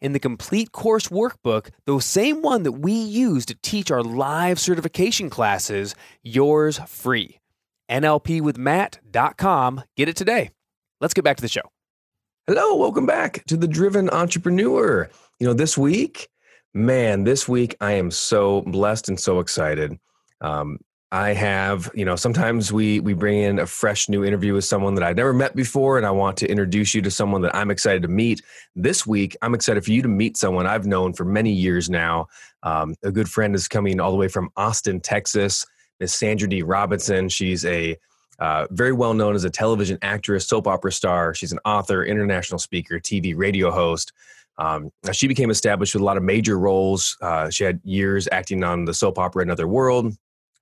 in the complete course workbook, the same one that we use to teach our live certification classes, yours free. NLPwithmatt.com. Get it today. Let's get back to the show. Hello, welcome back to the Driven Entrepreneur. You know, this week, man, this week I am so blessed and so excited. Um, I have, you know, sometimes we we bring in a fresh new interview with someone that I've never met before, and I want to introduce you to someone that I'm excited to meet. This week, I'm excited for you to meet someone I've known for many years now. Um, a good friend is coming all the way from Austin, Texas. Miss Sandra Dee Robinson. She's a uh, very well known as a television actress, soap opera star. She's an author, international speaker, TV, radio host. Um, she became established with a lot of major roles. Uh, she had years acting on the soap opera Another World,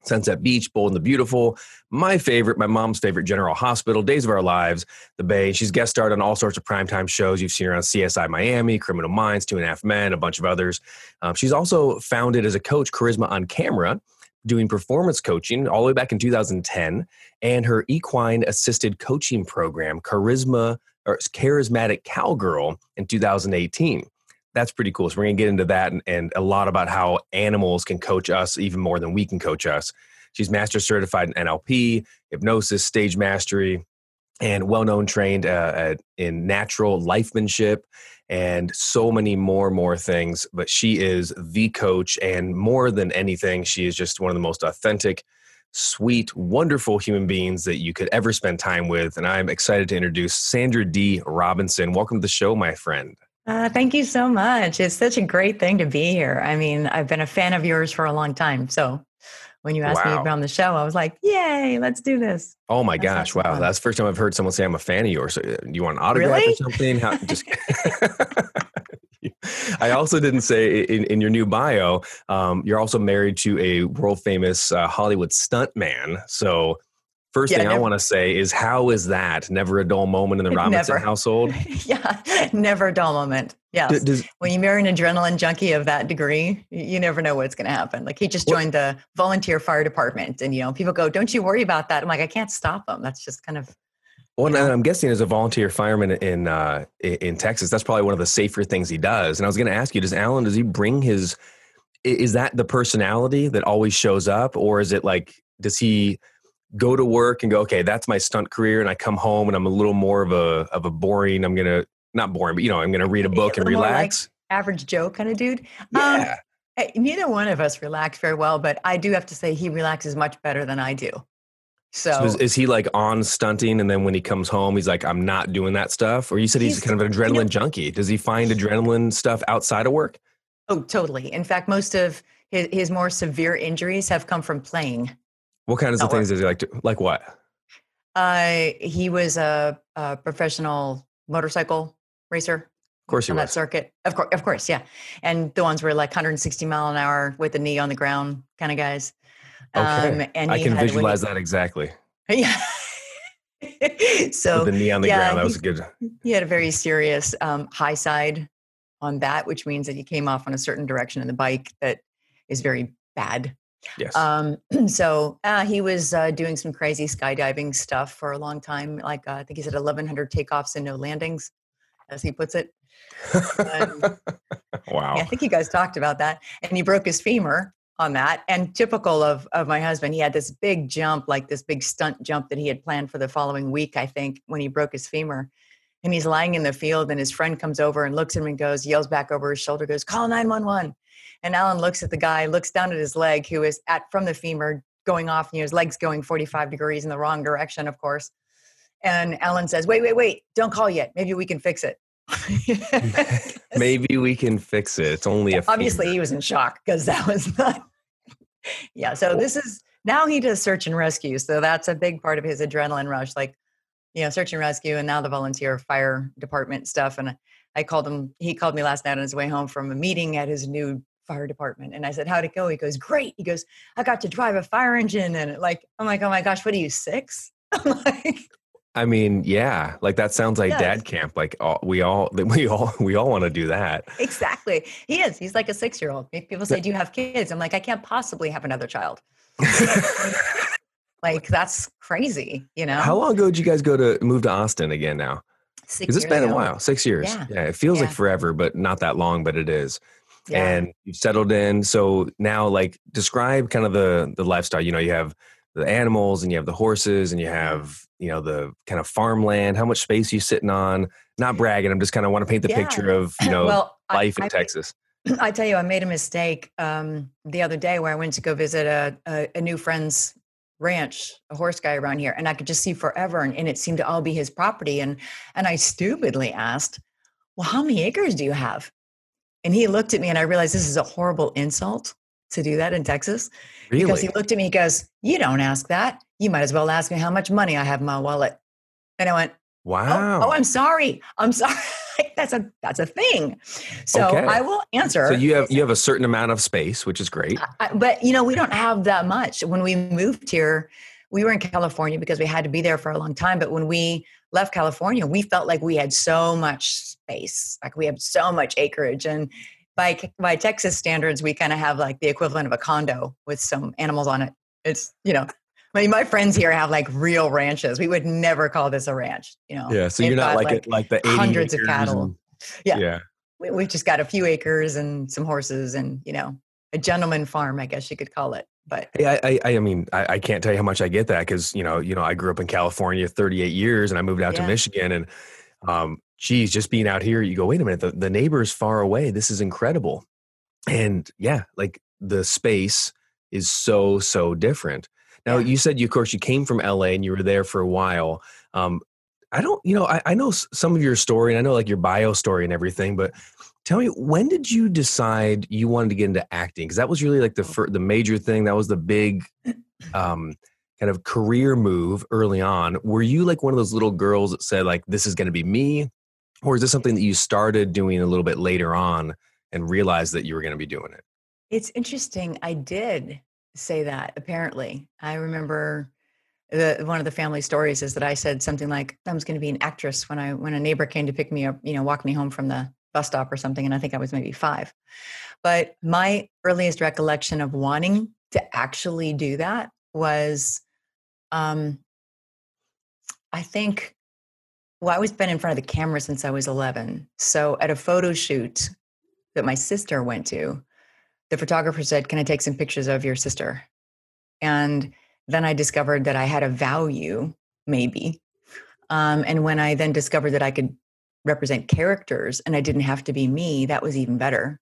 Sunset Beach, Bold and the Beautiful, my favorite, my mom's favorite, General Hospital, Days of Our Lives, The Bay. She's guest starred on all sorts of primetime shows. You've seen her on CSI Miami, Criminal Minds, Two and a Half Men, a bunch of others. Um, she's also founded as a coach Charisma on Camera, doing performance coaching all the way back in 2010, and her equine assisted coaching program, Charisma or Charismatic Cowgirl, in 2018 that's pretty cool. So we're gonna get into that and, and, a lot about how animals can coach us even more than we can coach us. She's master certified in NLP, hypnosis, stage mastery, and well-known trained uh, in natural lifemanship and so many more more things. But she is the coach, and more than anything, she is just one of the most authentic. Sweet, wonderful human beings that you could ever spend time with. And I'm excited to introduce Sandra Dee Robinson. Welcome to the show, my friend. Uh, thank you so much. It's such a great thing to be here. I mean, I've been a fan of yours for a long time. So when you asked wow. me to be on the show, I was like, yay, let's do this. Oh my gosh. Wow. Fun. That's the first time I've heard someone say I'm a fan of yours. Uh, you want an autograph really? or something? How, just I also didn't say in, in your new bio, um, you're also married to a world famous uh, Hollywood stuntman. So First yeah, thing never, I want to say is how is that? Never a dull moment in the Robinson never. household? yeah, never a dull moment. Yeah. when you marry an adrenaline junkie of that degree, you never know what's going to happen. Like he just joined what? the volunteer fire department and you know, people go, "Don't you worry about that." I'm like, "I can't stop them." That's just kind of well, and I'm guessing as a volunteer fireman in uh, in Texas, that's probably one of the safer things he does. And I was going to ask you, does Alan does he bring his is that the personality that always shows up or is it like does he go to work and go, okay, that's my stunt career, and I come home and I'm a little more of a of a boring. I'm gonna not boring, but you know, I'm gonna read a book a and relax. Like average Joe kind of dude. Yeah. Um, neither one of us relax very well, but I do have to say he relaxes much better than I do. So, so is, is, he like on stunting, and then when he comes home, he's like, "I'm not doing that stuff"? Or you said he's, he's kind of an adrenaline you know, junkie. Does he find adrenaline stuff outside of work? Oh, totally. In fact, most of his, his more severe injuries have come from playing. What kinds of things does he like to like? What? Uh, he was a, a professional motorcycle racer. Of course, he on was. that circuit. Of course, of course, yeah. And the ones were like 160 mile an hour with the knee on the ground kind of guys. Okay. Um, and I can visualize that exactly. Yeah. so with the knee on the yeah, ground, that was a good. He had a very serious um, high side on that, which means that he came off on a certain direction in the bike that is very bad. Yes. Um, so uh, he was uh, doing some crazy skydiving stuff for a long time. Like uh, I think he said 1,100 takeoffs and no landings, as he puts it. Um, wow. Yeah, I think you guys talked about that. And he broke his femur on that. And typical of of my husband, he had this big jump, like this big stunt jump that he had planned for the following week. I think when he broke his femur. And he's lying in the field, and his friend comes over and looks at him and goes, yells back over his shoulder, goes, "Call 911." And Alan looks at the guy, looks down at his leg, who is at from the femur going off, you know, his legs going 45 degrees in the wrong direction, of course. And Alan says, Wait, wait, wait, don't call yet. Maybe we can fix it. Maybe we can fix it. It's only a obviously femur. he was in shock because that was not yeah. So this is now he does search and rescue. So that's a big part of his adrenaline rush. Like, you know, search and rescue and now the volunteer fire department stuff. And I called him, he called me last night on his way home from a meeting at his new fire department. And I said, How'd it go? He goes, Great. He goes, I got to drive a fire engine. And like, I'm like, oh my gosh, what are you, six? I'm like, I mean, yeah, like that sounds like yes. dad camp. Like all, we all, we all, we all want to do that. Exactly. He is. He's like a six year old. People say, "Do you have kids?" I'm like, I can't possibly have another child. like that's crazy, you know. How long ago did you guys go to move to Austin again? Now, because it's been ago. a while. Six years. Yeah, yeah it feels yeah. like forever, but not that long. But it is. Yeah. And you've settled in. So now, like, describe kind of the the lifestyle. You know, you have the animals and you have the horses and you have you know the kind of farmland how much space you sitting on not bragging i'm just kind of want to paint the yeah. picture of you know well, life I, in I, texas i tell you i made a mistake um, the other day where i went to go visit a, a, a, new friend's ranch a horse guy around here and i could just see forever and, and it seemed to all be his property and and i stupidly asked well how many acres do you have and he looked at me and i realized this is a horrible insult to do that in texas really? because he looked at me he goes you don't ask that you might as well ask me how much money I have in my wallet. And I went, Wow. Oh, oh I'm sorry. I'm sorry. that's a that's a thing. So okay. I will answer. So you have you have a certain amount of space, which is great. I, but you know, we don't have that much. When we moved here, we were in California because we had to be there for a long time. But when we left California, we felt like we had so much space, like we have so much acreage, and by by Texas standards, we kind of have like the equivalent of a condo with some animals on it. It's you know I mean, my friends here have like real ranches. We would never call this a ranch, you know. Yeah, so you're not like like, like the hundreds of cattle. And, yeah, yeah. We, we've just got a few acres and some horses, and you know, a gentleman farm, I guess you could call it. But hey, I, I, I mean, I, I, can't tell you how much I get that because you know, you know, I grew up in California 38 years, and I moved out yeah. to Michigan, and um, geez, just being out here, you go, wait a minute, the, the neighbor's far away. This is incredible, and yeah, like the space is so so different now, yeah. you said, you, of course, you came from LA and you were there for a while. Um, I don't, you know, I, I know some of your story and I know like your bio story and everything, but tell me, when did you decide you wanted to get into acting? Because that was really like the fir- the major thing. That was the big um, kind of career move early on. Were you like one of those little girls that said like, this is going to be me? Or is this something that you started doing a little bit later on and realized that you were going to be doing it? It's interesting. I did say that apparently i remember the one of the family stories is that i said something like i was going to be an actress when i when a neighbor came to pick me up you know walk me home from the bus stop or something and i think i was maybe five but my earliest recollection of wanting to actually do that was um i think well i was been in front of the camera since i was 11 so at a photo shoot that my sister went to the photographer said, Can I take some pictures of your sister? And then I discovered that I had a value, maybe. Um, and when I then discovered that I could represent characters and I didn't have to be me, that was even better.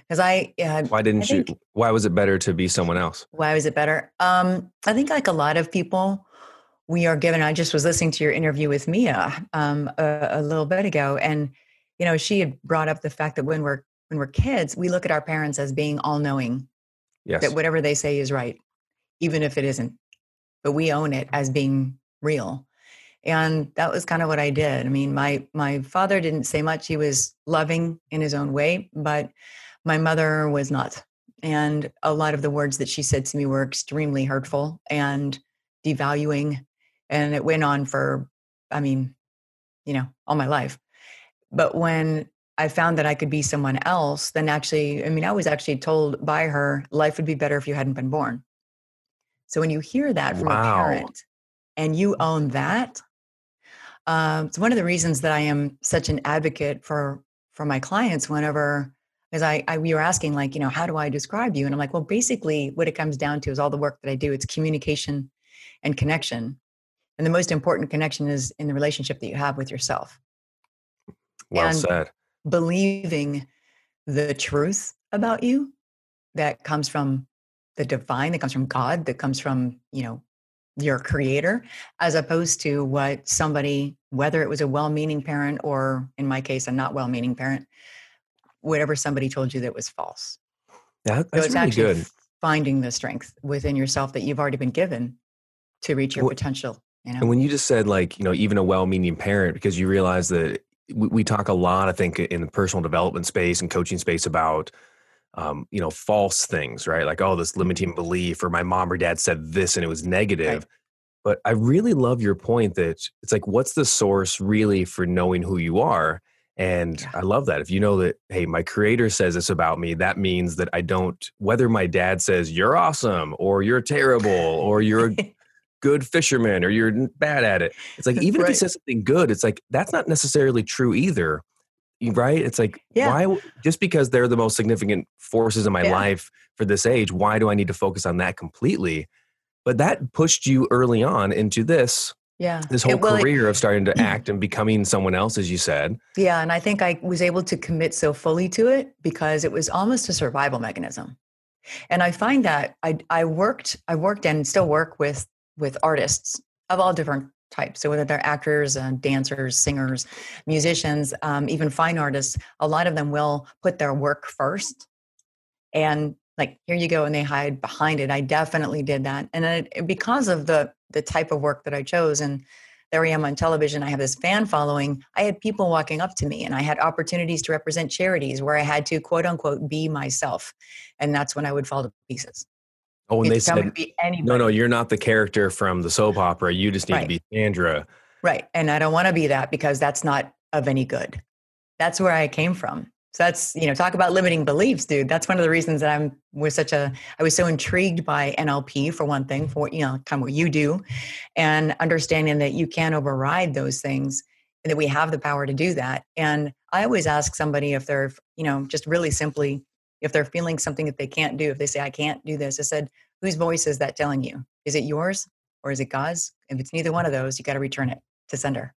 Because I, uh, why didn't think, you? Why was it better to be someone else? Why was it better? Um, I think, like a lot of people, we are given. I just was listening to your interview with Mia um, a, a little bit ago, and you know, she had brought up the fact that when we're when we're kids, we look at our parents as being all knowing. Yes. That whatever they say is right, even if it isn't. But we own it as being real. And that was kind of what I did. I mean, my my father didn't say much. He was loving in his own way, but my mother was not. And a lot of the words that she said to me were extremely hurtful and devaluing. And it went on for, I mean, you know, all my life. But when I found that I could be someone else, then actually, I mean, I was actually told by her, life would be better if you hadn't been born. So when you hear that from wow. a parent and you own that, um, it's one of the reasons that I am such an advocate for for my clients whenever because I, I we were asking like you know how do I describe you? And I'm like well basically what it comes down to is all the work that I do it's communication and connection. And the most important connection is in the relationship that you have with yourself. Well and, said. believing the truth about you that comes from the divine, that comes from God, that comes from, you know, your creator, as opposed to what somebody, whether it was a well meaning parent or in my case, a not well meaning parent, whatever somebody told you that was false. Yeah, that's so really good. Finding the strength within yourself that you've already been given to reach your well, potential. You know? And when you just said like, you know, even a well-meaning parent, because you realize that we, we talk a lot, I think, in the personal development space and coaching space about um, you know, false things, right? Like, oh, this limiting belief, or my mom or dad said this and it was negative. Right. But I really love your point that it's like, what's the source really for knowing who you are? And yeah. I love that. If you know that, hey, my creator says this about me, that means that I don't, whether my dad says you're awesome or you're terrible or you're a good fisherman or you're bad at it. It's like, even right. if he says something good, it's like, that's not necessarily true either right? It's like yeah. why just because they're the most significant forces in my yeah. life for this age why do i need to focus on that completely? But that pushed you early on into this yeah. this whole it, well, career it, of starting to act and becoming someone else as you said. Yeah and i think i was able to commit so fully to it because it was almost a survival mechanism. And i find that i i worked i worked and still work with with artists of all different type. So whether they're actors, uh, dancers, singers, musicians, um, even fine artists, a lot of them will put their work first, and like here you go, and they hide behind it. I definitely did that, and it, because of the the type of work that I chose, and there I am on television. I have this fan following. I had people walking up to me, and I had opportunities to represent charities where I had to quote unquote be myself, and that's when I would fall to pieces. Oh, and they said, no, no, you're not the character from the soap opera. You just need right. to be Sandra. Right. And I don't want to be that because that's not of any good. That's where I came from. So that's, you know, talk about limiting beliefs, dude. That's one of the reasons that I'm was such a I was so intrigued by NLP for one thing, for you know, kind of what you do, and understanding that you can override those things and that we have the power to do that. And I always ask somebody if they're, you know, just really simply if they're feeling something that they can't do, if they say, I can't do this, I said, whose voice is that telling you? Is it yours or is it God's? If it's neither one of those, you got to return it to sender.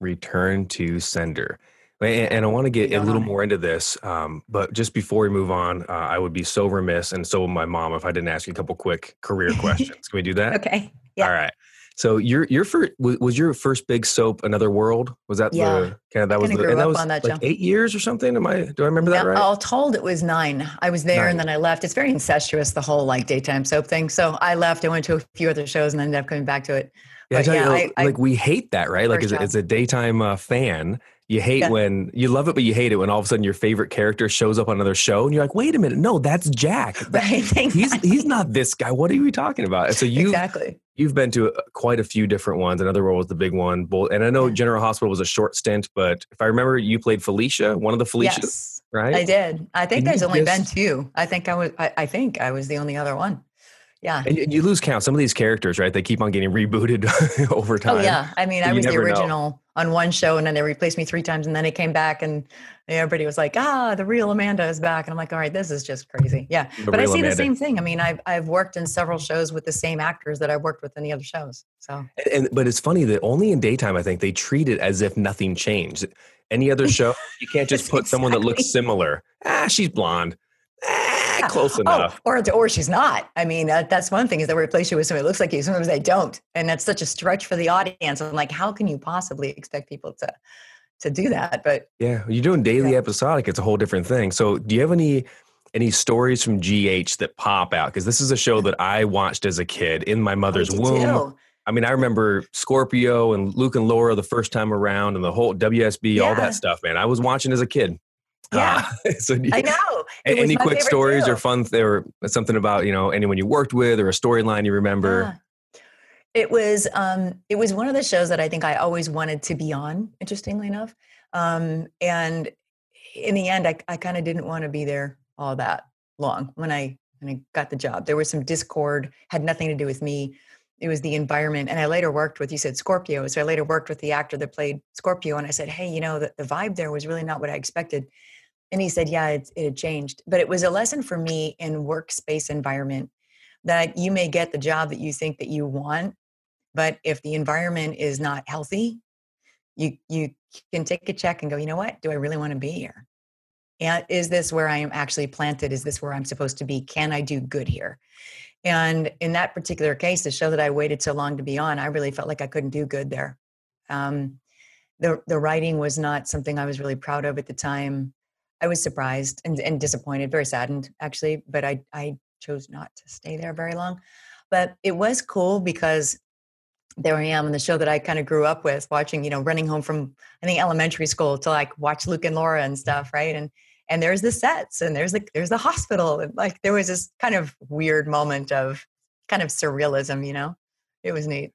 Return to sender. And, I want to get a little more into this, um, but just before we move on, uh, I would be so remiss, and so would my mom, if I didn't ask you a couple quick career questions. Can we do that? okay. Yeah. All right. So your your first was your first big soap Another World? Was that yeah. the kind of that was the, and that was that like eight years or something? Am I do I remember that right? All told, it was nine. I was there nine. and then I left. It's very incestuous the whole like daytime soap thing. So I left. I went to a few other shows and ended up coming back to it. Yeah, but, yeah you, I, like I, we hate that, right? Like as, as a daytime uh, fan, you hate yeah. when you love it, but you hate it when all of a sudden your favorite character shows up on another show, and you're like, "Wait a minute, no, that's Jack. Right? He's he's not this guy. What are you talking about?" And so you exactly you've been to uh, quite a few different ones. Another World was the big one. And I know. General Hospital was a short stint, but if I remember, you played Felicia, one of the Felicias, yes, right? I did. I think there's only just, been two. I think I was. I, I think I was the only other one. Yeah. And you lose count. Some of these characters, right? They keep on getting rebooted over time. Oh yeah. I mean, I was the original know. On one show and then they replaced me three times and then it came back and everybody was like, ah, the real Amanda is back. And I'm like, all right, this is just crazy. Yeah. The but I see Amanda. the same thing. I mean, I've I've worked in several shows with the same actors that I've worked with in the other shows. So and, but it's funny that only in daytime I think they treat it as if nothing changed. Any other show, you can't just put exactly. someone that looks similar. Ah, she's blonde close oh, enough. Oh, or, or she's not. I mean, uh, that's one thing is they replace you with somebody who looks like you. Sometimes they don't. And that's such a stretch for the audience. I'm like, how can you possibly expect people to to do that? But yeah, you're doing daily yeah. episodic. It's a whole different thing. So do you have any any stories from GH that pop out? Because this is a show that I watched as a kid in my mother's womb. Too. I mean, I remember Scorpio and Luke and Laura the first time around and the whole WSB, yeah. all that stuff, man. I was watching as a kid. Yeah, uh, so you, I know. any quick stories too. or fun or something about you know anyone you worked with or a storyline you remember? Yeah. It was um, it was one of the shows that I think I always wanted to be on. Interestingly enough, um, and in the end, I, I kind of didn't want to be there all that long when I when I got the job. There was some discord, had nothing to do with me. It was the environment. And I later worked with, you said Scorpio. So I later worked with the actor that played Scorpio. And I said, hey, you know, the, the vibe there was really not what I expected. And he said, yeah, it, it had changed. But it was a lesson for me in workspace environment that you may get the job that you think that you want, but if the environment is not healthy, you you can take a check and go, you know what? Do I really want to be here? and is this where i am actually planted is this where i'm supposed to be can i do good here and in that particular case the show that i waited so long to be on i really felt like i couldn't do good there um, the, the writing was not something i was really proud of at the time i was surprised and, and disappointed very saddened actually but I, I chose not to stay there very long but it was cool because there I am in the show that I kind of grew up with, watching, you know, running home from I think elementary school to like watch Luke and Laura and stuff, right? And and there's the sets and there's the there's the hospital. And like there was this kind of weird moment of kind of surrealism, you know? It was neat.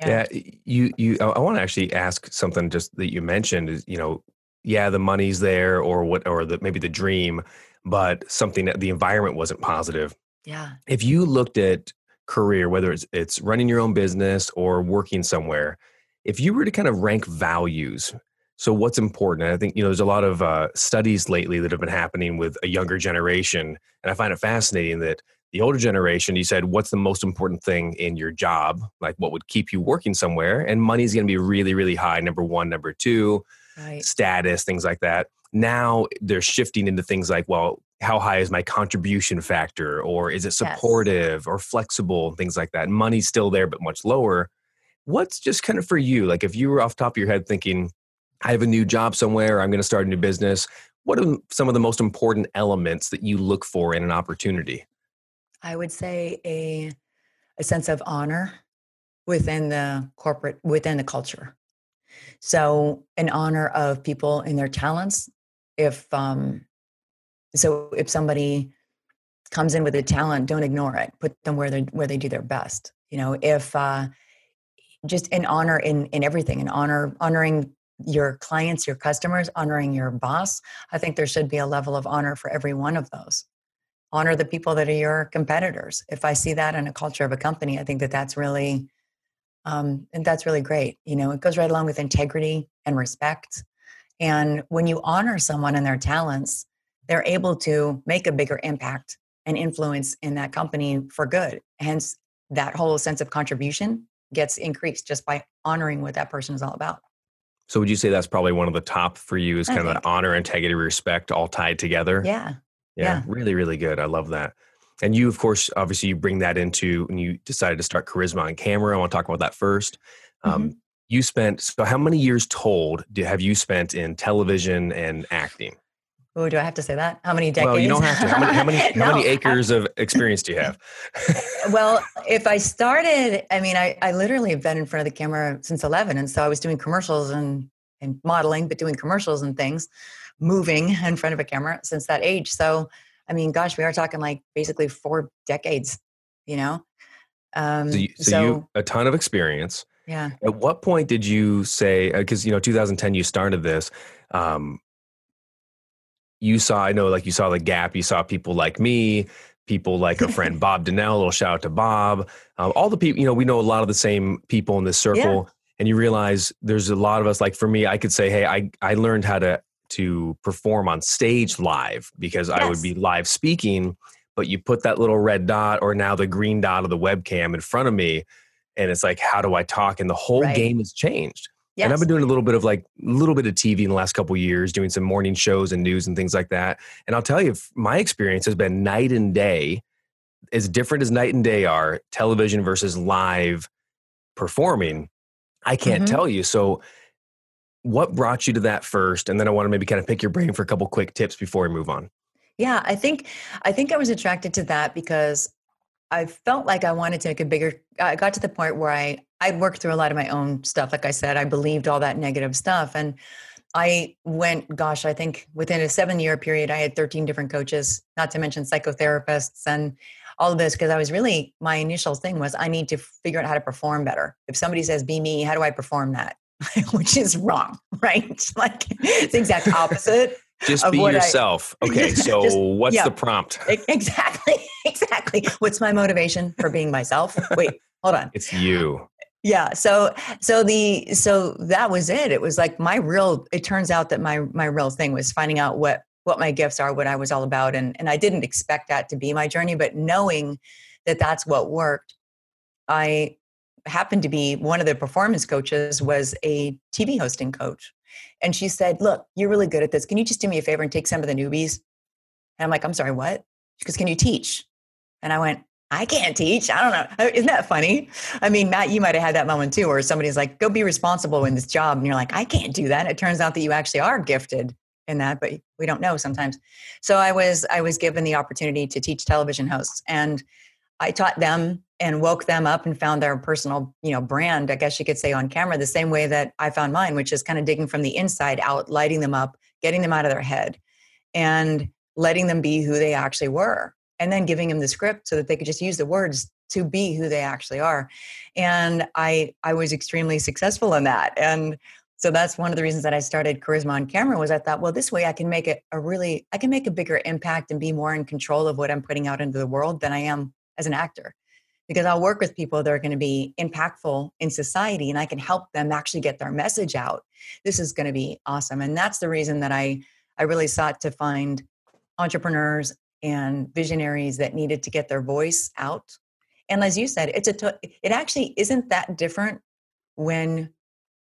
Yeah, yeah you you I want to actually ask something just that you mentioned is, you know, yeah, the money's there or what or the maybe the dream, but something that the environment wasn't positive. Yeah. If you looked at career, whether it's it's running your own business or working somewhere, if you were to kind of rank values, so what's important? And I think you know there's a lot of uh, studies lately that have been happening with a younger generation, and I find it fascinating that the older generation, you said, what's the most important thing in your job? Like what would keep you working somewhere? And money's going to be really, really high. Number one, number two, right. status, things like that. Now they're shifting into things like, well, how high is my contribution factor or is it supportive yes. or flexible things like that money's still there but much lower what's just kind of for you like if you were off top of your head thinking i have a new job somewhere i'm going to start a new business what are some of the most important elements that you look for in an opportunity i would say a a sense of honor within the corporate within the culture so in honor of people and their talents if um so if somebody comes in with a talent, don't ignore it. Put them where they where they do their best. You know, if uh, just in honor in in everything, in honor honoring your clients, your customers, honoring your boss. I think there should be a level of honor for every one of those. Honor the people that are your competitors. If I see that in a culture of a company, I think that that's really, um, and that's really great. You know, it goes right along with integrity and respect. And when you honor someone and their talents, they're able to make a bigger impact and influence in that company for good. Hence, that whole sense of contribution gets increased just by honoring what that person is all about. So, would you say that's probably one of the top for you is kind of that honor, integrity, respect all tied together? Yeah. yeah. Yeah. Really, really good. I love that. And you, of course, obviously, you bring that into when you decided to start Charisma on camera. I want to talk about that 1st um, mm-hmm. you spent, so how many years told do, have you spent in television and acting? Oh, do I have to say that? How many decades? Well, you don't have to. How many, how many, no, how many acres of experience do you have? well, if I started, I mean, I, I literally have been in front of the camera since 11. And so I was doing commercials and, and modeling, but doing commercials and things, moving in front of a camera since that age. So, I mean, gosh, we are talking like basically four decades, you know? Um, so, you, so, so you, a ton of experience. Yeah. At what point did you say, because, uh, you know, 2010, you started this. Um, you saw, I know, like you saw the gap, you saw people like me, people like a friend Bob Donnell, little shout out to Bob, uh, all the people, you know, we know a lot of the same people in this circle. Yeah. And you realize there's a lot of us, like for me, I could say, hey, I, I learned how to, to perform on stage live because yes. I would be live speaking, but you put that little red dot or now the green dot of the webcam in front of me. And it's like, how do I talk? And the whole right. game has changed. Yes. And I've been doing a little bit of like a little bit of TV in the last couple years, doing some morning shows and news and things like that. And I'll tell you, my experience has been night and day, as different as night and day are, television versus live performing. I can't mm-hmm. tell you. So, what brought you to that first? And then I want to maybe kind of pick your brain for a couple quick tips before we move on. Yeah, I think I think I was attracted to that because I felt like I wanted to make a bigger. I got to the point where I I'd worked through a lot of my own stuff. Like I said, I believed all that negative stuff, and I went. Gosh, I think within a seven year period, I had thirteen different coaches, not to mention psychotherapists and all of this. Because I was really my initial thing was I need to figure out how to perform better. If somebody says "be me," how do I perform that? Which is wrong, right? Like it's the exact opposite. Just be yourself. I, okay, so just, what's yeah, the prompt? exactly, exactly. What's my motivation for being myself? Wait, hold on. It's you. Yeah. So so the so that was it. It was like my real. It turns out that my my real thing was finding out what what my gifts are, what I was all about, and and I didn't expect that to be my journey, but knowing that that's what worked, I happened to be one of the performance coaches was a TV hosting coach And she said, Look, you're really good at this. Can you just do me a favor and take some of the newbies? And I'm like, I'm sorry, what? She goes, Can you teach? And I went, I can't teach. I don't know. Isn't that funny? I mean, Matt, you might have had that moment too, where somebody's like, go be responsible in this job. And you're like, I can't do that. And it turns out that you actually are gifted in that, but we don't know sometimes. So I was, I was given the opportunity to teach television hosts and I taught them and woke them up and found their personal, you know, brand, I guess you could say on camera, the same way that I found mine, which is kind of digging from the inside out, lighting them up, getting them out of their head and letting them be who they actually were and then giving them the script so that they could just use the words to be who they actually are. And i i was extremely successful in that. And so that's one of the reasons that i started charisma on camera was i thought well this way i can make it a really i can make a bigger impact and be more in control of what i'm putting out into the world than i am as an actor because i'll work with people that are going to be impactful in society and i can help them actually get their message out this is going to be awesome and that's the reason that i i really sought to find entrepreneurs and visionaries that needed to get their voice out. And as you said, it's a to- it actually isn't that different when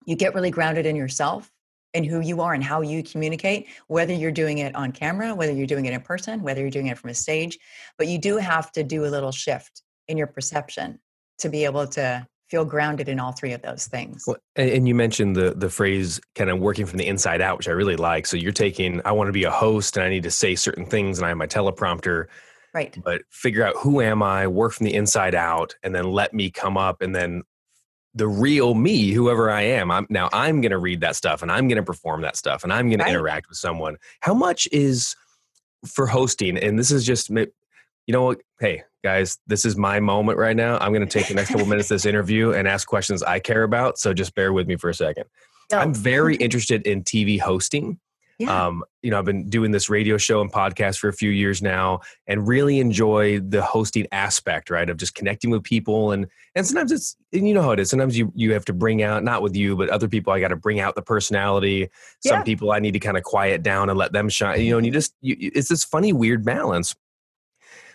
you get really grounded in yourself and who you are and how you communicate, whether you're doing it on camera, whether you're doing it in person, whether you're doing it from a stage. But you do have to do a little shift in your perception to be able to feel grounded in all three of those things. Well, and you mentioned the the phrase kind of working from the inside out, which I really like. So you're taking I want to be a host and I need to say certain things and I have my teleprompter. Right. But figure out who am I, work from the inside out, and then let me come up and then the real me, whoever I am. I'm now I'm gonna read that stuff and I'm gonna perform that stuff and I'm gonna interact with someone. How much is for hosting, and this is just you know what? Hey, guys, this is my moment right now. I'm going to take the next couple minutes of this interview and ask questions I care about. So just bear with me for a second. I'm very interested in TV hosting. Yeah. Um, you know, I've been doing this radio show and podcast for a few years now, and really enjoy the hosting aspect, right? Of just connecting with people, and and sometimes it's and you know how it is. Sometimes you you have to bring out not with you, but other people. I got to bring out the personality. Some yeah. people I need to kind of quiet down and let them shine. You know, and you just you, it's this funny weird balance.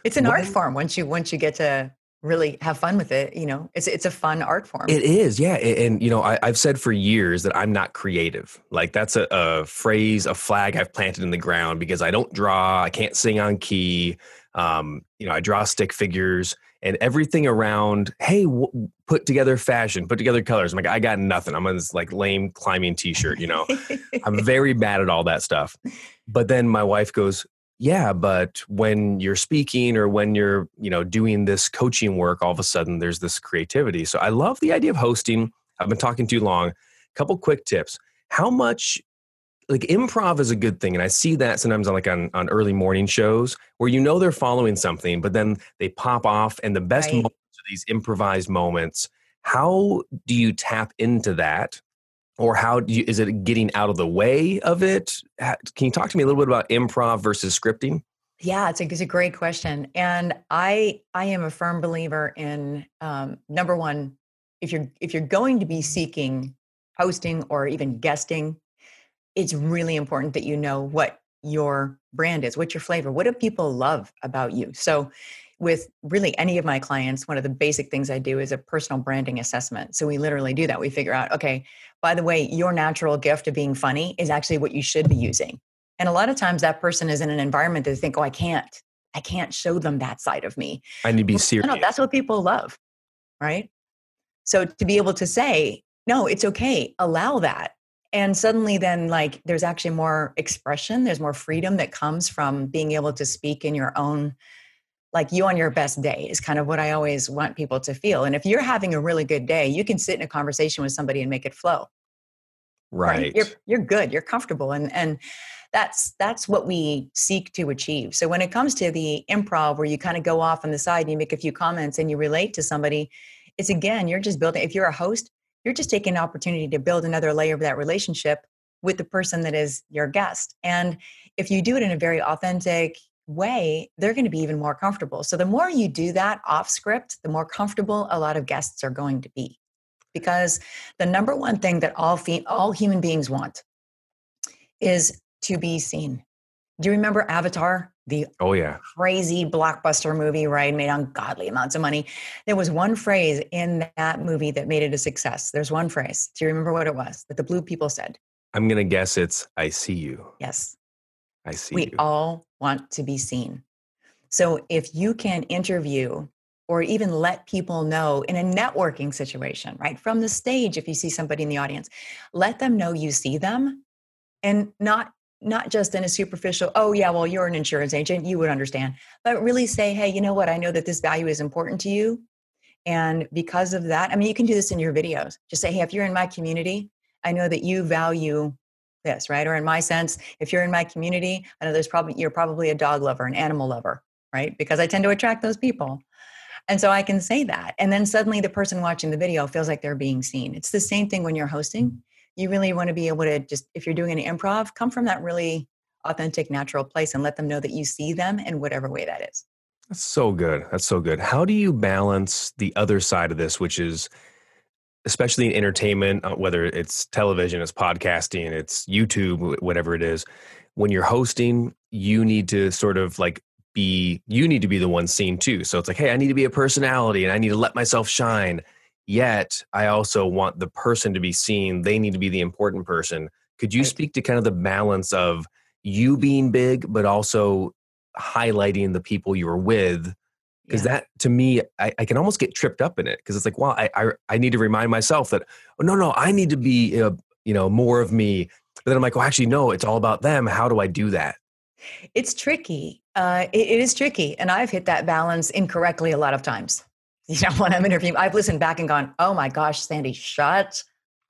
It's an art form once you once you get to really have fun with it you know? It's it's a fun art form. It is yeah and you know I, have said for years that i'm not creative. Like that's a, a, phrase a flag i've planted in the ground because i don't draw i can't sing on key um, you know i draw stick figures and everything around hey w- put together fashion put together colors. I'm like i got nothing. I'm on this like lame climbing t-shirt you know? I'm very bad at all that stuff. But then my wife goes yeah but when you're speaking or when you're you know doing this coaching work all of a sudden there's this creativity. So i love the idea of hosting. I've been talking too long. A couple quick tips. How much like improv is a good thing and i see that sometimes on like on, on early morning shows where you know they're following something but then they pop off and the best right. moments are these improvised moments. How do you tap into that or how do you, is it getting out of the way of it? Can you talk to me a little bit about improv versus scripting? Yeah, it's a, it's a great question, and I I am a firm believer in um, number one, if you're if you're going to be seeking hosting or even guesting, it's really important that you know what your brand is, what your flavor, what do people love about you. So with really any of my clients, one of the basic things I do is a personal branding assessment. So we literally do that. We figure out, okay, by the way, your natural gift of being funny is actually what you should be using. And a lot of times that person is in an environment that they think, oh, I can't, I can't show them that side of me. I need to be serious. No, that's what people love, right? So to be able to say, no, it's okay, allow that. And suddenly, then, like, there's actually more expression, there's more freedom that comes from being able to speak in your own like you on your best day is kind of what I always want people to feel. And if you're having a really good day, you can sit in a conversation with somebody and make it flow. Right. right? You're you're good. You're comfortable. And and that's that's what we seek to achieve. So when it comes to the improv where you kind of go off on the side and you make a few comments and you relate to somebody, it's again, you're just building if you're a host, you're just taking an opportunity to build another layer of that relationship with the person that is your guest. And if you do it in a very authentic, way, they're going to be even more comfortable. So the more you do that off script, the more comfortable a lot of guests are going to be. Because the number one thing that all fe- all human beings want is to be seen. Do you remember Avatar? The oh yeah crazy blockbuster movie, right? Made ungodly amounts of money. There was one phrase in that movie that made it a success. There's one phrase. Do you remember what it was that the blue people said? I'm going to guess it's I see you. Yes. I see we you. all want to be seen. So if you can interview or even let people know in a networking situation, right? From the stage, if you see somebody in the audience, let them know you see them and not not just in a superficial, oh yeah, well, you're an insurance agent, you would understand, but really say, hey, you know what? I know that this value is important to you. And because of that, I mean, you can do this in your videos. Just say, hey, if you're in my community, I know that you value this, right? Or in my sense, if you're in my community, I know there's probably you're probably a dog lover, an animal lover, right? Because I tend to attract those people. And so I can say that. And then suddenly the person watching the video feels like they're being seen. It's the same thing when you're hosting. Mm. You really want to be able to just, if you're doing an improv, come from that really authentic, natural place and let them know that you see them in whatever way that is. That's so good. That's so good. How do you balance the other side of this, which is especially in entertainment, uh, whether it's television, it's podcasting, it's YouTube, whatever it is, when you're hosting, you need to sort of like be you need to be the one seen too. So it's like, hey, I need to be a personality and I need to let myself shine. Yet I also want the person to be seen. They need to be the important person. Could you right. speak to kind of the balance of you being big, but also highlighting the people you were with? Because yeah. that to me, I, I, can almost get tripped up in it because it's like, well, I, I, I need to remind myself that oh no no I need to be uh, you know more of me. But then I'm like, well, actually, no, it's all about them. How do I do that? It's tricky. Uh, it, it is tricky, and I've hit that balance incorrectly a lot of times. You know, when I'm interviewing, I've listened back and gone, "Oh my gosh, Sandy, shut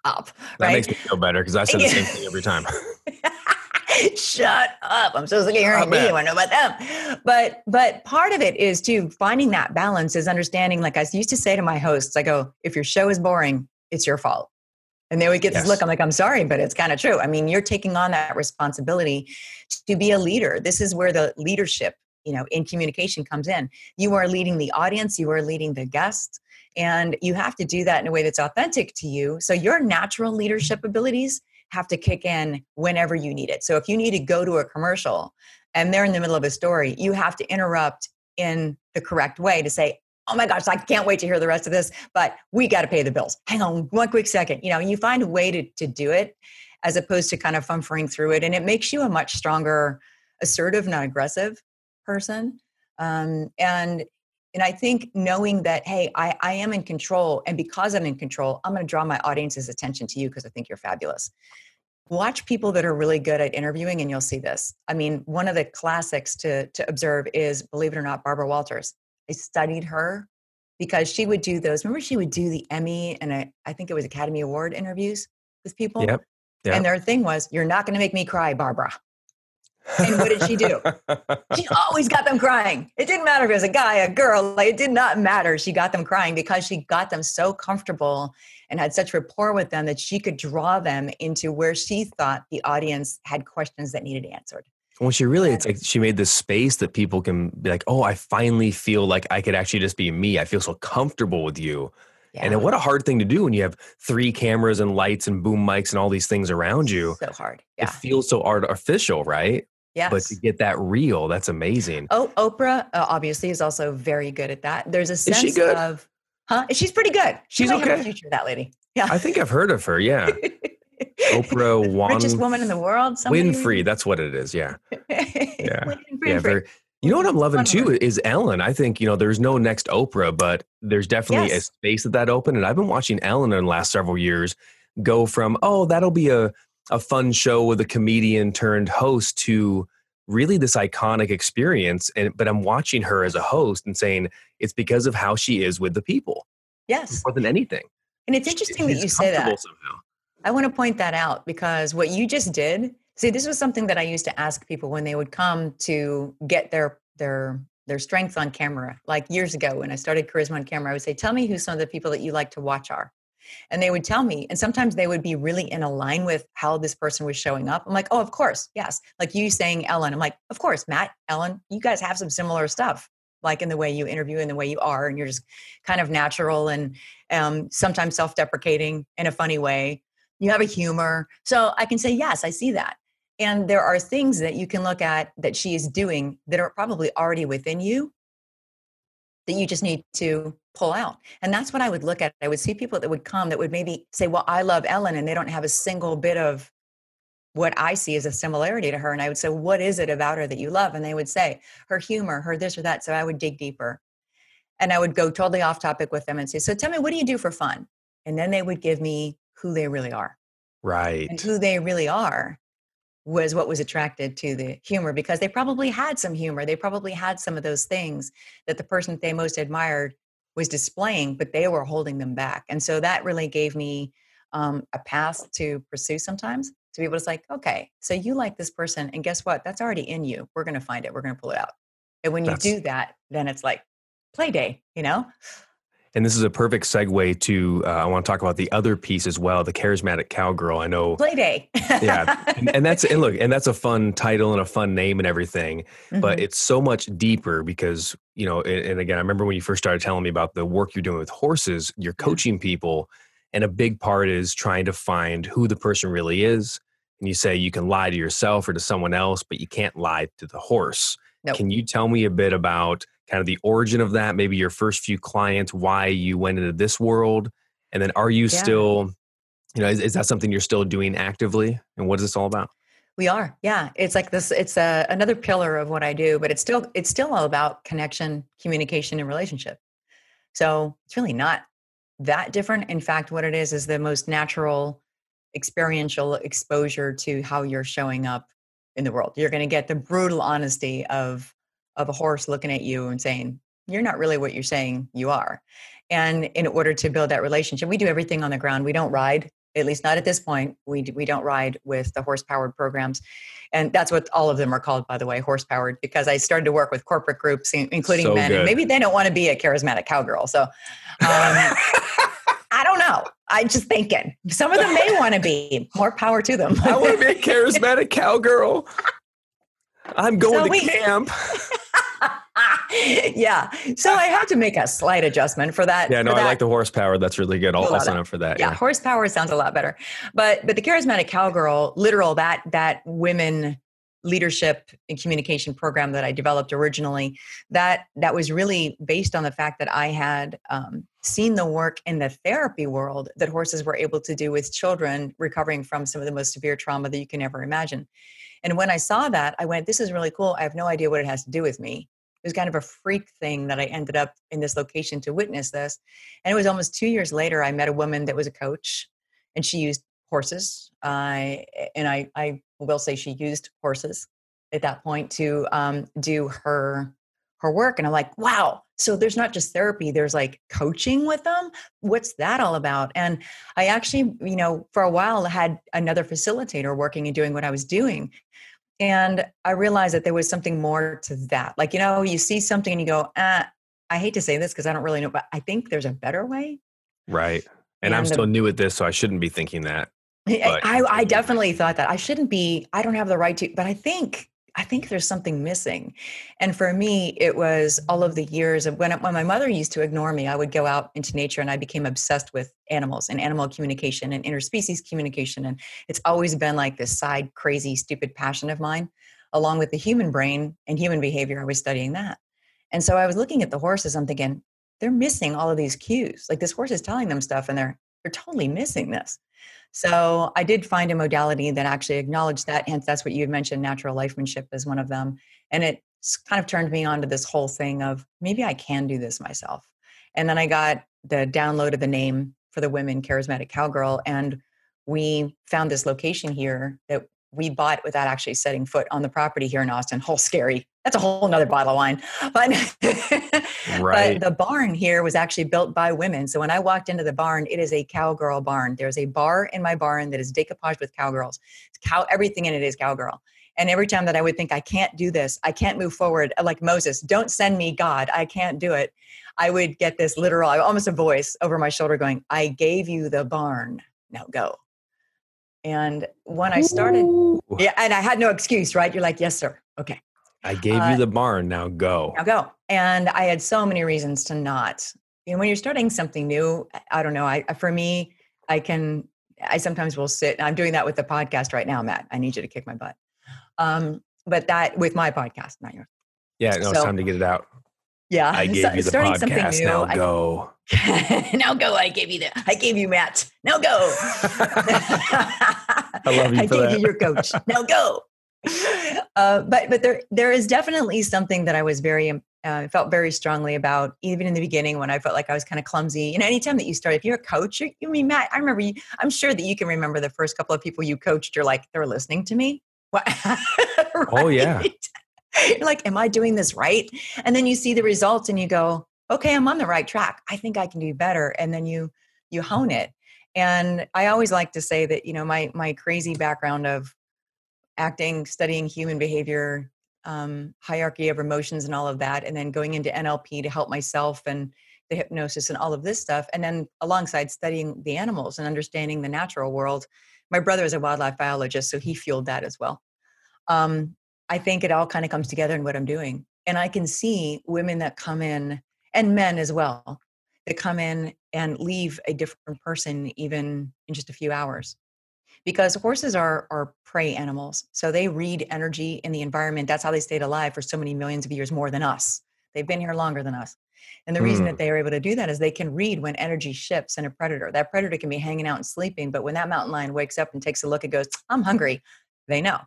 up!" That right? makes me feel better because I say the same thing every time. shut up i'm so sick of hearing oh, me i know about them but but part of it is too finding that balance is understanding like i used to say to my hosts i go if your show is boring it's your fault and they would get yes. this look. I'm like, I'm sorry, but it's kind of true. I mean, you're taking on that responsibility to be a leader. This is where the leadership, you know, in communication comes in. You are leading the audience, you are leading the guests, and you have to do that in a way that's authentic to you. So your natural leadership abilities have to kick in whenever you need it. So if you need to go to a commercial and they're in the middle of a story, you have to interrupt in the correct way to say, oh my gosh, I can't wait to hear the rest of this, but we got to pay the bills. Hang on one quick second. You know, you find a way to, to do it as opposed to kind of fumfering through it. And it makes you a much stronger, assertive, not aggressive person. Um, and and I think knowing that, hey, I, I am in control, and because I'm in control, I'm going to draw my audience's attention to you because I think you're fabulous. Watch people that are really good at interviewing, and you'll see this. I mean, one of the classics to to observe is, believe it or not, Barbara Walters. I studied her because she would do those. Remember, she would do the Emmy and I, I think it was Academy Award interviews with people. Yep. yep. And their thing was, "You're not going to make me cry, Barbara." And what did she do? she always got them crying. It didn't matter if it was a guy, a girl, like it did not matter. She got them crying because she got them so comfortable and had such rapport with them that she could draw them into where she thought the audience had questions that needed answered. Well, she really, it's like she made this space that people can be like, oh, I finally feel like I could actually just be me. I feel so comfortable with you. Yeah. And what a hard thing to do when you have three cameras and lights and boom mics and all these things around you. So hard. Yeah. It feels so artificial, right? Yes. But to get that real, that's amazing. Oh, Oprah uh, obviously is also very good at that. There's a sense is she good? of, huh? She's pretty good. She's she okay. future, that lady. Yeah. I think I've heard of her. Yeah. Oprah Wan- richest woman in the world. Somebody? Winfrey, that's what it is. Yeah, yeah, yeah. Very, you know what I'm loving too is Ellen. I think you know there's no next Oprah, but there's definitely yes. a space that that open. And I've been watching Ellen in the last several years go from oh that'll be a a fun show with a comedian turned host to really this iconic experience. And but I'm watching her as a host and saying it's because of how she is with the people. Yes, more than anything. And it's interesting that you say that. Somehow. I want to point that out because what you just did, see, this was something that I used to ask people when they would come to get their their their strength on camera. Like years ago when I started Charisma on Camera, I would say, "Tell me who some of the people that you like to watch are." And they would tell me, and sometimes they would be really in a line with how this person was showing up. I'm like, "Oh, of course, yes." Like you saying Ellen, I'm like, "Of course, Matt, Ellen, you guys have some similar stuff." like in the way you interview and the way you are and you're just kind of natural and um, sometimes self-deprecating in a funny way you have a humor. So I can say, yes, I see that. And there are things that you can look at that she is doing that are probably already within you that you just need to pull out. And that's what I would look at. I would see people that would come that would maybe say, Well, I love Ellen, and they don't have a single bit of what I see as a similarity to her. And I would say, What is it about her that you love? And they would say, Her humor, her this or that. So I would dig deeper. And I would go totally off topic with them and say, So tell me, what do you do for fun? And then they would give me who they really are. Right. And who they really are was what was attracted to the humor because they probably had some humor. They probably had some of those things that the person that they most admired was displaying, but they were holding them back. And so that really gave me um, a path to pursue sometimes to be able to like, okay, so you like this person, and guess what? That's already in you. We're going to find it. We're going to pull it out. And when you That's... do that, then it's like play day, you know? And this is a perfect segue to uh, I want to talk about the other piece as well, the charismatic cowgirl. I know play day. yeah, and, and, that's and look, and that's a fun title and a fun name and everything, mm-hmm. but it's so much deeper because you know. And, and, again, I remember when you first started telling me about the work you're doing with horses. You're coaching people, and a big part is trying to find who the person really is. And you say you can lie to yourself or to someone else, but you can't lie to the horse. Nope. Can you tell me a bit about kind of the origin of that, maybe your first few clients, why you went into this world, and then are you yeah. still, you know, is, is, that something you're still doing actively, and what is this all about? We are, yeah. It's like this. It's a, another pillar of what I do, but it's still it's still all about connection, communication, and relationship. So it's really not that different. In fact, what it is is the most natural, experiential exposure to how you're showing up in the world. You're going to get the brutal honesty of of a horse looking at you and saying, You're not really what you're saying you are. And in order to build that relationship, we do everything on the ground. We don't ride, at least not at this point. We, we don't ride with the horse powered programs. And that's what all of them are called, by the way, horse powered, because I started to work with corporate groups, including so men. Good. And maybe they don't want to be a charismatic cowgirl. So um, I don't know. I'm just thinking some of them may want to be more power to them. I want to be a charismatic cowgirl. I'm going so to we, camp. yeah. So I had to make a slight adjustment for that. Yeah, no, I like the horsepower. That's really good. I'll, I'll sign up for that. Yeah, yeah, horsepower sounds a lot better. But but the charismatic cowgirl, literal that that women leadership and communication program that I developed originally, that that was really based on the fact that I had um, seen the work in the therapy world that horses were able to do with children recovering from some of the most severe trauma that you can ever imagine. And when I saw that, I went, this is really cool. I have no idea what it has to do with me. It was kind of a freak thing that I ended up in this location to witness this. And it was almost two years later, I met a woman that was a coach and she used horses. Uh, and I, I will say she used horses at that point to um, do her her work and i'm like wow so there's not just therapy there's like coaching with them what's that all about and i actually you know for a while had another facilitator working and doing what i was doing and I realized that there was something more to that. Like, you know, you see something and you go, ah, I hate to say this because I don't really know, but I think there's a better way. Right. And, and I'm still new at this, so I shouldn't be thinking that. I, I definitely thought that I shouldn't be, I don't have the right to, but I think I think there's something missing. And for me, it was all of the years of when, when my mother used to ignore me, I would go out into nature and I became obsessed with animals and animal communication and interspecies communication. And it's always been like this side, crazy, stupid passion of mine, along with the human brain and human behavior. I was studying that. And so I was looking at the horses, I'm thinking, they're missing all of these cues. Like this horse is telling them stuff and they're they're totally missing this. So I did find a modality that actually acknowledged that. Hence, that's what you had mentioned, natural lifemanship is one of them. And it kind of turned me on to this whole thing of maybe I can do this myself. And then I got the download of the name for the women charismatic cowgirl. And we found this location here that we bought without actually setting foot on the property here in Austin. Whole scary. That's a whole nother bottle of wine. But, right. but the barn here was actually built by women. So when I walked into the barn, it is a cowgirl barn. There's a bar in my barn that is decoupaged with cowgirls. It's cow everything in it is cowgirl. And every time that I would think I can't do this, I can't move forward, like Moses, don't send me God, I can't do it. I would get this literal, almost a voice over my shoulder going, I gave you the barn, now go. And when I started, Ooh. yeah, and I had no excuse, right? You're like, yes, sir. Okay. I gave uh, you the barn. Now go. Now go. And I had so many reasons to not. You know, when you're starting something new, I don't know. I for me, I can. I sometimes will sit. I'm doing that with the podcast right now, Matt. I need you to kick my butt. Um, but that with my podcast, not yours. Yeah, no, so, it's time to get it out. Yeah, I gave so, you the podcast. New, now I, go. Now go. I gave you the. I gave you Matt. Now go. I love you I for that. your coach. Now go. Uh, but but there there is definitely something that I was very uh, felt very strongly about even in the beginning when I felt like I was kind of clumsy. You know, anytime that you start, if you're a coach, you, you mean Matt, I remember you. I'm sure that you can remember the first couple of people you coached. You're like, they're listening to me. right? Oh yeah. You're like, am I doing this right? And then you see the results and you go, okay, I'm on the right track. I think I can do better. And then you you hone it. And I always like to say that, you know, my my crazy background of acting, studying human behavior, um, hierarchy of emotions and all of that, and then going into NLP to help myself and the hypnosis and all of this stuff. And then alongside studying the animals and understanding the natural world, my brother is a wildlife biologist, so he fueled that as well. Um, I think it all kind of comes together in what I'm doing. And I can see women that come in and men as well that come in and leave a different person even in just a few hours because horses are are prey animals so they read energy in the environment that's how they stayed alive for so many millions of years more than us they've been here longer than us and the mm. reason that hmm. they are able to do that is they can read when energy shifts in a predator that predator can be hanging out and sleeping but when that mountain lion wakes up and takes a look and goes i'm hungry they know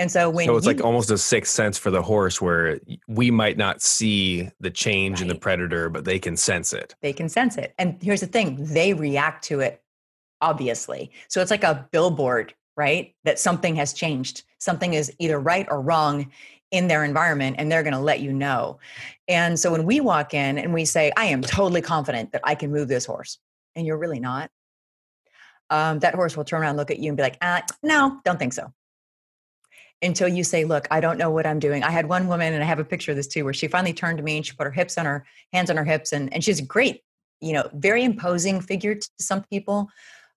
and so when So it's you, like almost a sixth sense for the horse where we might not see the change right. in the predator, but they can sense it. They can sense it. And here's the thing, they react to it obviously. So it's like a billboard, right? That something has changed. Something is either right or wrong in their environment and they're going to let you know. And so when we walk in and we say, I am totally confident that I can move this horse, and you're really not, um, that horse will turn around, look at you, and be like, ah, no, don't think so until you say, Look, I don't know what I'm doing. I had one woman, and I have a picture of this too, where she finally turned to me and she put her hips on her hands on her hips, and, and she's a great, you know, very imposing figure to some people,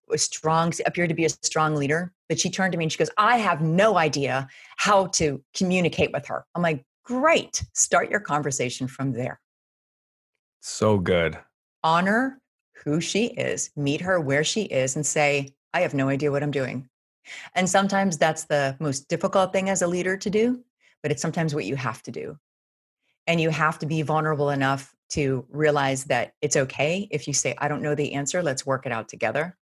was strong, appeared to be a strong leader. But she turned to me and she goes, I have no idea how to communicate with her. I'm like, Great. Start your conversation from there. So good. Honor who she is, meet her where she is, and say, I have no idea what I'm doing. And sometimes that's the most difficult thing as a leader to do, but it's sometimes what you have to do. And you have to be vulnerable enough to realize that it's okay if you say, I don't know the answer, let's work it out together.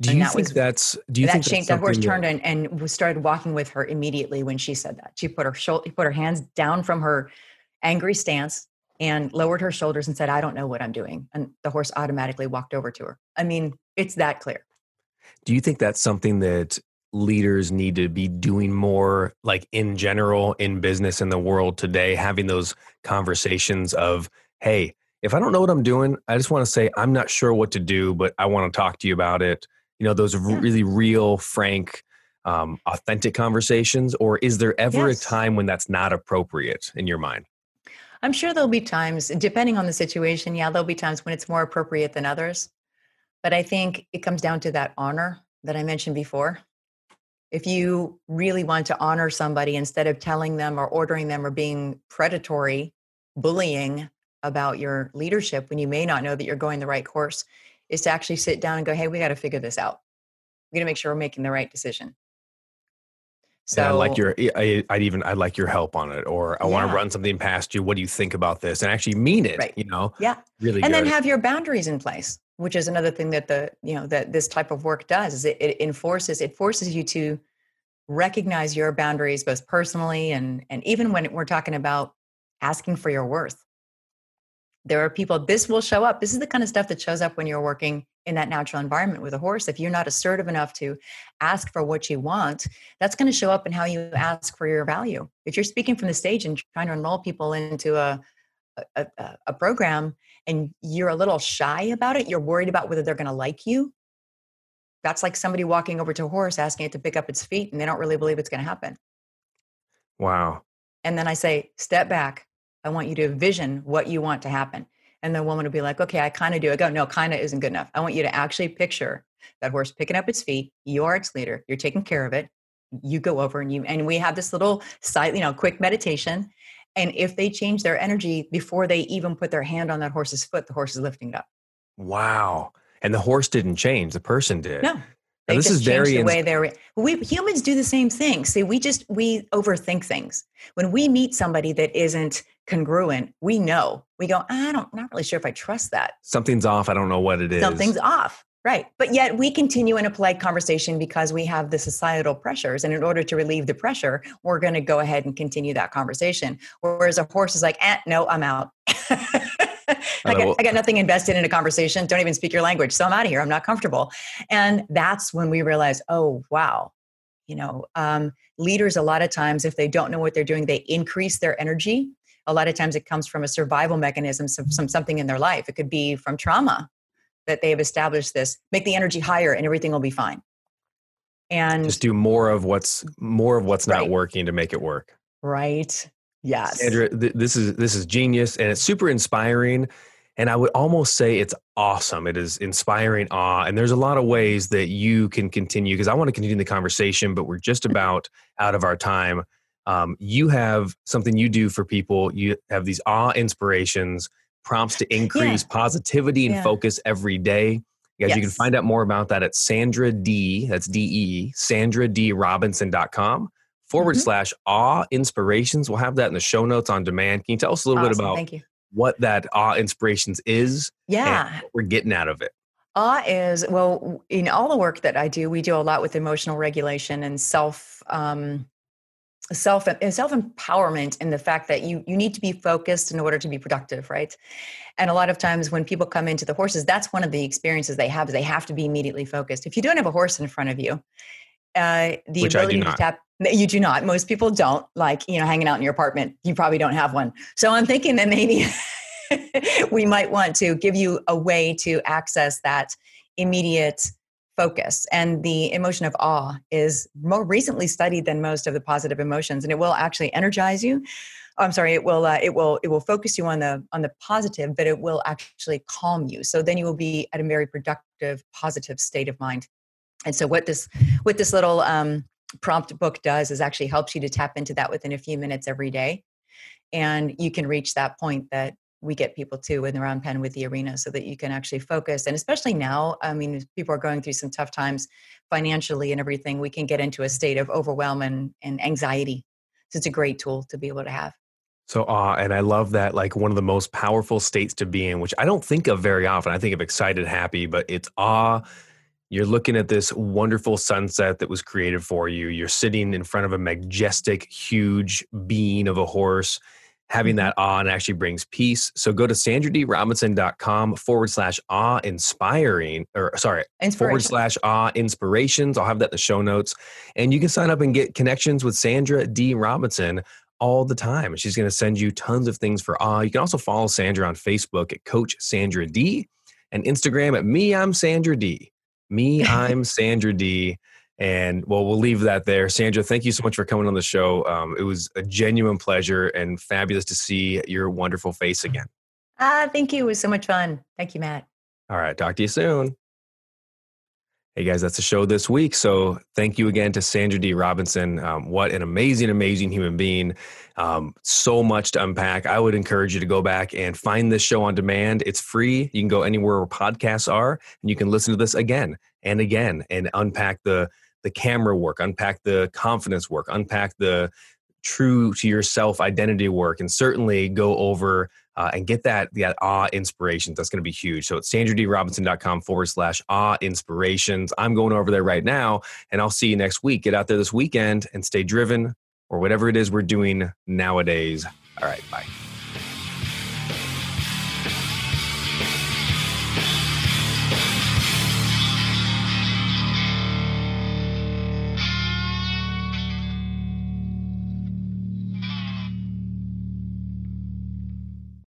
Do you that think was, that's do you that think changed, that horse turned and, and started walking with her immediately when she said that. She put her shoulder put her hands down from her angry stance and lowered her shoulders and said, I don't know what I'm doing. And the horse automatically walked over to her. I mean, it's that clear. Do you think that's something that leaders need to be doing more, like in general, in business in the world today, having those conversations of, hey, if I don't know what I'm doing, I just want to say, I'm not sure what to do, but I want to talk to you about it. You know, those yeah. really real, frank, um, authentic conversations? Or is there ever yes. a time when that's not appropriate in your mind? I'm sure there'll be times, depending on the situation. Yeah, there'll be times when it's more appropriate than others. But I think it comes down to that honor that I mentioned before. If you really want to honor somebody instead of telling them or ordering them or being predatory, bullying about your leadership when you may not know that you're going the right course, is to actually sit down and go, hey, we got to figure this out. We got to make sure we're making the right decision. So I like your, eh, I, would even, I'd like your help on it, or I yeah. want to run something past you. What do you think about this? And actually mean it, right. you know? Yeah. Really And good. then have your boundaries in place which is another thing that the you know that this type of work does is it, it enforces it forces you to recognize your boundaries both personally and and even when we're talking about asking for your worth. There are people this will show up this is the kind of stuff that shows up when you're working in that natural environment with a horse. If you're not assertive enough to ask for what you want that's going to show up in how you ask for your value. If you're speaking from the stage and trying to enroll people into a a, a, a program and you're a little shy about it, you're worried about whether they're going to like you. That's like somebody walking over to a horse asking it to pick up its feet and they don't really believe it's going to happen. Wow. And then I say, step back. I want you to envision what you want to happen. And the woman would be like, okay, I kind of do. I go, no, kind of isn't good enough. I want you to actually picture that horse picking up its feet. You are its leader. You're taking care of it. You go over and you, and we have this little side, you know, quick meditation. And if they change their energy before they even put their hand on that horse's foot, the horse is lifting up. Wow. And the horse didn't change, the person did. No. They this is very the way they're we humans do the same thing. See, we just we overthink things. When we meet somebody that isn't congruent, we know. We go, I don't not really sure if I trust that. Something's off. I don't know what it is. Something's off. Right. But yet we continue in a polite conversation because we have the societal pressures. And in order to relieve the pressure, we're going to go ahead and continue that conversation. Whereas a horse is like, eh, no, I'm out. I, got, I got nothing invested in a conversation. Don't even speak your language. So I'm out of here. I'm not comfortable. And that's when we realize, oh, wow. You know, um, leaders, a lot of times, if they don't know what they're doing, they increase their energy. A lot of times it comes from a survival mechanism, some, some something in their life. It could be from trauma that they have established this. Make the energy higher and everything will be fine. And just do more of what's more of what's not working to make it work. Right. Yes. Sandra, th- this is this is genius and it's super inspiring. And I would almost say it's awesome. It is inspiring awe. And there's a lot of ways that you can continue because I want to continue the conversation, but we're just about out of our time. Um, you have something you do for people. You have these awe inspirations, prompts to increase yeah. positivity and yeah. focus every day. Guys, yes. you can find out more about that at Sandra Dee, that's D E, Sandra Dee Robinson.com forward mm-hmm. slash awe inspirations. We'll have that in the show notes on demand. Can you tell us a little awesome. bit about Thank you. what that awe inspirations is? Yeah. we're getting out of it. Awe is, well, in all the work that I do, we do a lot with emotional regulation and self. Um, self self empowerment and the fact that you you need to be focused in order to be productive right and a lot of times when people come into the horses that's one of the experiences they have is they have to be immediately focused if you don't have a horse in front of you uh, the Which ability to tap you do not. Most people don't. Like, you know, hanging out in your apartment, you probably don't have one. So I'm thinking that maybe we might want to give you a way to access that immediate focus. And the emotion of awe is more recently studied than most of the positive emotions, and it will actually energize you. Oh, I'm sorry, it will uh, it will it will focus you on the on the positive, but it will actually calm you. So then you will be at a very productive, positive state of mind. And so what this what this little um, prompt book does is actually helps you to tap into that within a few minutes every day and you can reach that point that we get people to in the round pen with the arena so that you can actually focus and especially now i mean people are going through some tough times financially and everything we can get into a state of overwhelm and, and anxiety so it's a great tool to be able to have so awe, uh, and I love that like one of the most powerful states to be in, which I don't think of very often. I think of excited, happy, but it's awe you're looking at this wonderful sunset that was created for you. You're sitting in front of a majestic, huge being of a horse. Having that awe and actually brings peace. So go to sandradeerobinson.com forward slash awe inspiring, or sorry, forward slash awe inspirations. I'll have that in the show notes. And you can sign up and get connections with Sandra Dee Robinson all the time. She's going to send you tons of things for awe. You can also follow Sandra on Facebook at Coach Sandra Dee and Instagram at Me, I'm Sandra Dee. Me, I'm Sandra Dee. And well, we'll leave that there. Sandra, thank you so much for coming on the show. Um, it was a genuine pleasure and fabulous to see your wonderful face again. Ah, thank you. It was so much fun. Thank you, Matt. All right. Talk to you soon. Hey guys, that's the show this week. So thank you again to Sandra Dee Robinson. Um, what an amazing, amazing human being. Um, so much to unpack. I would encourage you to go back and find this show on demand. It's free. You can go anywhere where podcasts are, and you can listen to this again and again and unpack the the camera work, unpack the confidence work, unpack the true to yourself identity work, and certainly go over uh, and get that that awe inspirations. That's going to be huge. So it's sandradeerobinson.com forward slash awe inspirations. I'm going over there right now, and I'll see you next week. Get out there this weekend and stay driven or whatever it is we're doing nowadays. All right, bye.